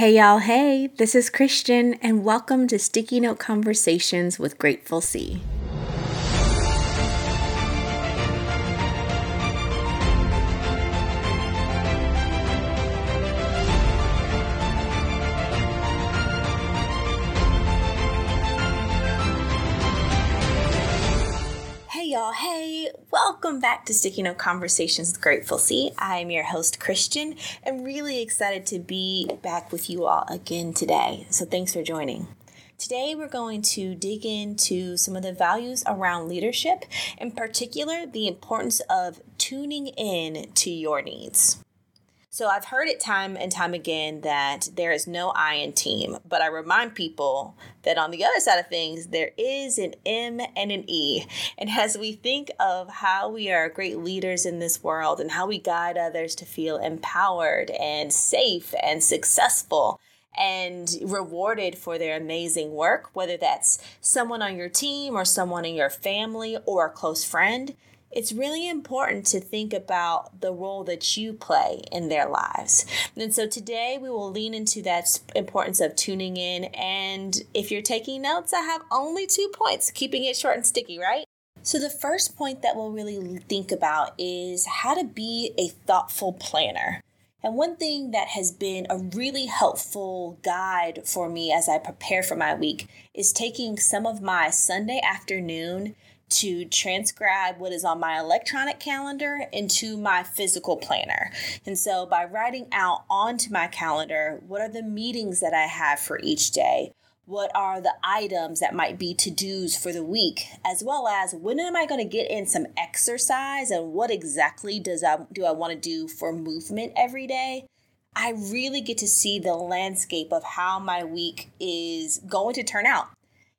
Hey, y'all. Hey, this is Christian, and welcome to Sticky Note Conversations with Grateful C. y'all. Hey, welcome back to Sticky Note Conversations with Grateful I'm your host, Christian, and really excited to be back with you all again today. So, thanks for joining. Today, we're going to dig into some of the values around leadership, in particular, the importance of tuning in to your needs. So I've heard it time and time again that there is no I in team, but I remind people that on the other side of things, there is an M and an E. And as we think of how we are great leaders in this world and how we guide others to feel empowered and safe and successful, and rewarded for their amazing work, whether that's someone on your team or someone in your family or a close friend, it's really important to think about the role that you play in their lives. And so today we will lean into that importance of tuning in. And if you're taking notes, I have only two points, keeping it short and sticky, right? So, the first point that we'll really think about is how to be a thoughtful planner. And one thing that has been a really helpful guide for me as I prepare for my week is taking some of my Sunday afternoon to transcribe what is on my electronic calendar into my physical planner. And so by writing out onto my calendar, what are the meetings that I have for each day? What are the items that might be to dos for the week, as well as when am I going to get in some exercise and what exactly does I do I want to do for movement every day? I really get to see the landscape of how my week is going to turn out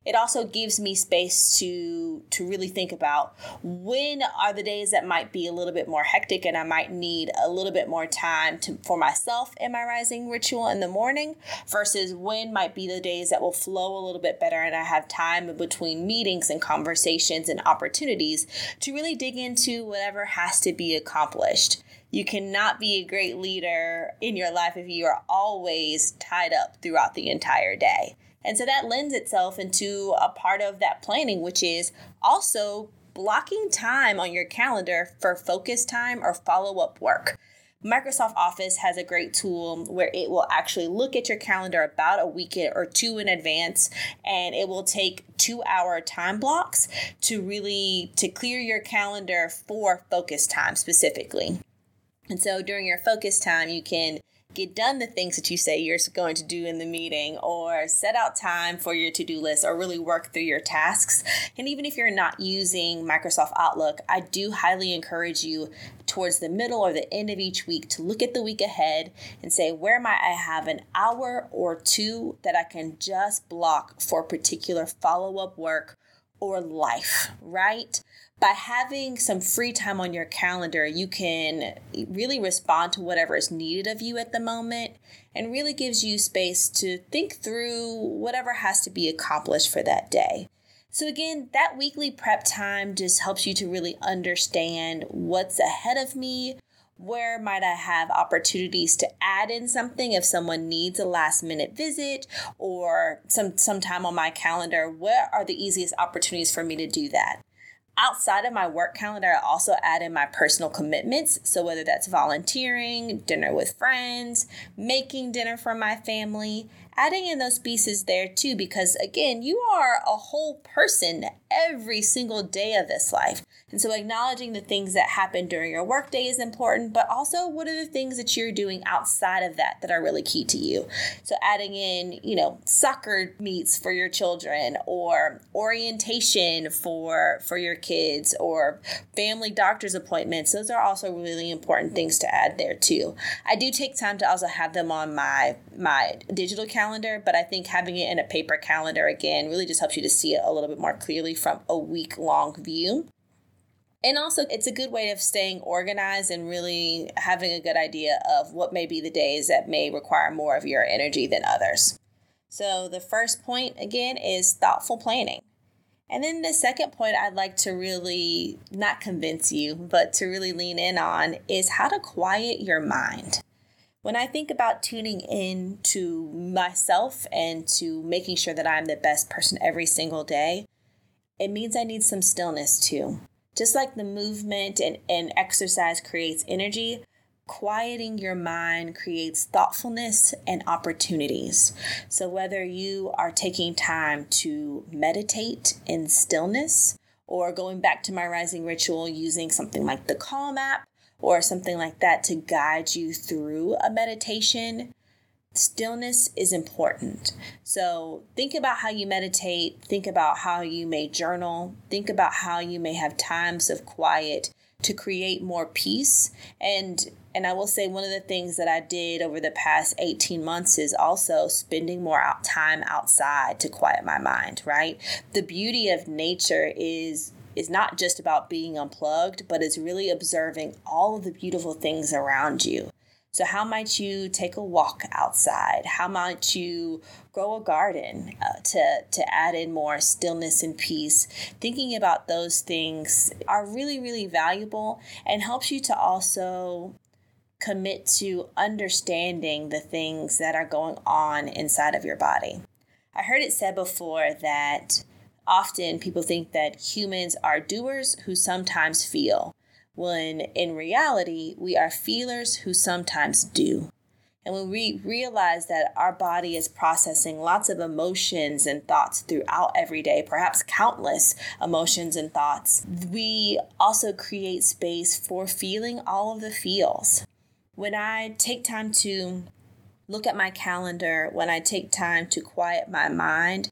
it also gives me space to to really think about when are the days that might be a little bit more hectic and I might need a little bit more time to for myself in my rising ritual in the morning versus when might be the days that will flow a little bit better and I have time between meetings and conversations and opportunities to really dig into whatever has to be accomplished. You cannot be a great leader in your life if you are always tied up throughout the entire day. And so that lends itself into a part of that planning, which is also blocking time on your calendar for focus time or follow up work. Microsoft Office has a great tool where it will actually look at your calendar about a week or two in advance and it will take 2 hour time blocks to really to clear your calendar for focus time specifically. And so during your focus time you can get done the things that you say you're going to do in the meeting or set out time for your to-do list or really work through your tasks and even if you're not using microsoft outlook i do highly encourage you towards the middle or the end of each week to look at the week ahead and say where might i have an hour or two that i can just block for particular follow-up work or life, right? By having some free time on your calendar, you can really respond to whatever is needed of you at the moment and really gives you space to think through whatever has to be accomplished for that day. So, again, that weekly prep time just helps you to really understand what's ahead of me, where might I have opportunities to add in something if someone needs a last minute visit or some some time on my calendar? Where are the easiest opportunities for me to do that? Outside of my work calendar, I also add in my personal commitments. So, whether that's volunteering, dinner with friends, making dinner for my family, adding in those pieces there too, because again, you are a whole person every single day of this life. And so acknowledging the things that happen during your workday is important, but also what are the things that you're doing outside of that that are really key to you? So adding in, you know, soccer meets for your children or orientation for for your kids or family doctor's appointments. Those are also really important things to add there too. I do take time to also have them on my my digital calendar, but I think having it in a paper calendar again really just helps you to see it a little bit more clearly from a week long view. And also, it's a good way of staying organized and really having a good idea of what may be the days that may require more of your energy than others. So, the first point again is thoughtful planning. And then the second point I'd like to really not convince you, but to really lean in on is how to quiet your mind. When I think about tuning in to myself and to making sure that I'm the best person every single day, it means I need some stillness too. Just like the movement and, and exercise creates energy, quieting your mind creates thoughtfulness and opportunities. So, whether you are taking time to meditate in stillness or going back to my rising ritual using something like the Calm app or something like that to guide you through a meditation, stillness is important. So think about how you meditate, think about how you may journal, think about how you may have times of quiet to create more peace and and I will say one of the things that I did over the past 18 months is also spending more out time outside to quiet my mind, right? The beauty of nature is is not just about being unplugged, but it's really observing all of the beautiful things around you. So, how might you take a walk outside? How might you grow a garden uh, to, to add in more stillness and peace? Thinking about those things are really, really valuable and helps you to also commit to understanding the things that are going on inside of your body. I heard it said before that often people think that humans are doers who sometimes feel when in reality, we are feelers who sometimes do. And when we realize that our body is processing lots of emotions and thoughts throughout every day, perhaps countless emotions and thoughts, we also create space for feeling all of the feels. When I take time to look at my calendar, when I take time to quiet my mind,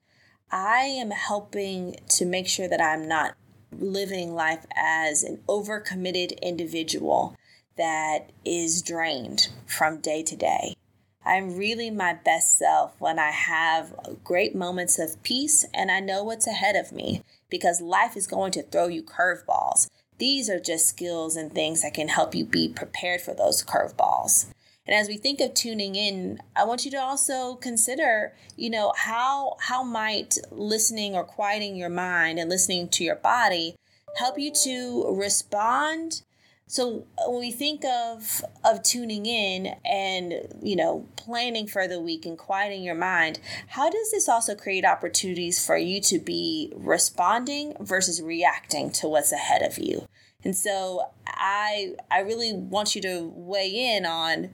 I am helping to make sure that I'm not living life as an overcommitted individual that is drained from day to day. I'm really my best self when I have great moments of peace and I know what's ahead of me because life is going to throw you curveballs. These are just skills and things that can help you be prepared for those curveballs. And as we think of tuning in, I want you to also consider, you know, how how might listening or quieting your mind and listening to your body help you to respond so uh, when we think of of tuning in and you know planning for the week and quieting your mind, how does this also create opportunities for you to be responding versus reacting to what's ahead of you? And so I I really want you to weigh in on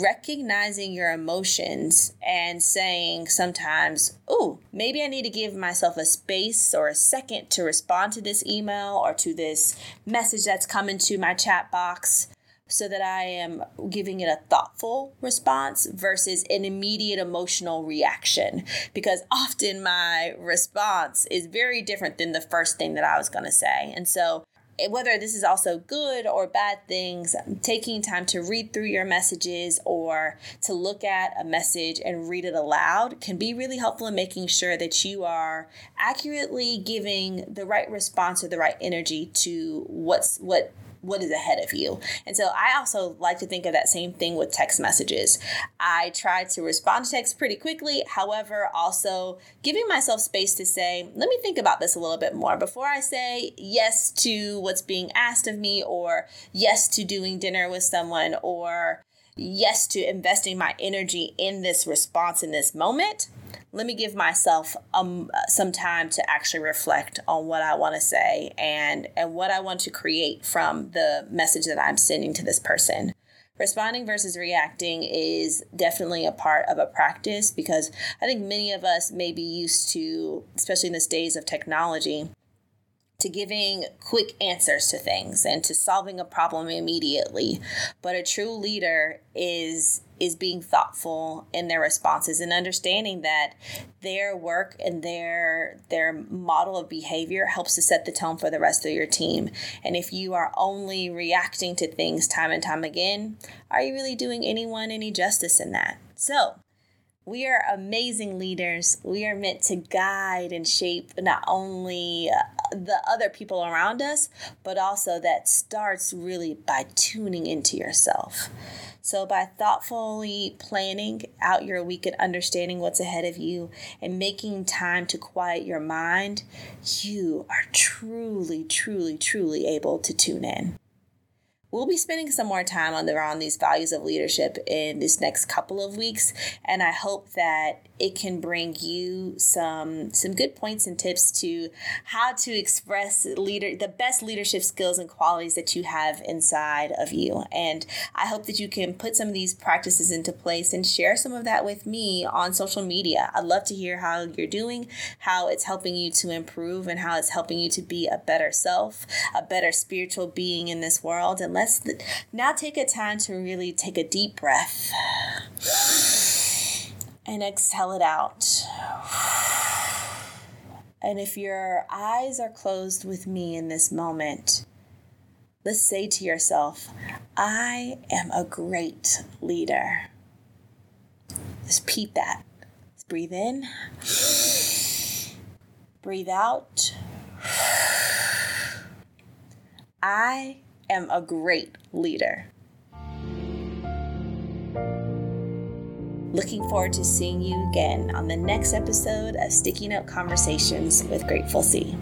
recognizing your emotions and saying sometimes, oh, maybe I need to give myself a space or a second to respond to this email or to this message that's coming to my chat box so that I am giving it a thoughtful response versus an immediate emotional reaction. Because often my response is very different than the first thing that I was going to say. And so whether this is also good or bad things, um, taking time to read through your messages or to look at a message and read it aloud can be really helpful in making sure that you are accurately giving the right response or the right energy to what's what what is ahead of you. And so I also like to think of that same thing with text messages. I try to respond to texts pretty quickly, however, also giving myself space to say, let me think about this a little bit more before I say yes to what's being asked of me or yes to doing dinner with someone or yes to investing my energy in this response in this moment let me give myself um, some time to actually reflect on what I want to say and and what I want to create from the message that I'm sending to this person. Responding versus reacting is definitely a part of a practice because I think many of us may be used to, especially in this days of technology, to giving quick answers to things and to solving a problem immediately. But a true leader is is being thoughtful in their responses and understanding that their work and their their model of behavior helps to set the tone for the rest of your team. And if you are only reacting to things time and time again, are you really doing anyone any justice in that? So, we are amazing leaders. We are meant to guide and shape not only uh, the other people around us, but also that starts really by tuning into yourself. So, by thoughtfully planning out your week and understanding what's ahead of you and making time to quiet your mind, you are truly, truly, truly able to tune in. We'll be spending some more time on around these values of leadership in this next couple of weeks, and I hope that it can bring you some some good points and tips to how to express leader the best leadership skills and qualities that you have inside of you. And I hope that you can put some of these practices into place and share some of that with me on social media. I'd love to hear how you're doing, how it's helping you to improve, and how it's helping you to be a better self, a better spiritual being in this world. And let's now take a time to really take a deep breath and exhale it out. And if your eyes are closed with me in this moment, let's say to yourself, I am a great leader. Just repeat that. Let's breathe in, breathe out. I am a great leader. Looking forward to seeing you again on the next episode of Sticky Note Conversations with Grateful C.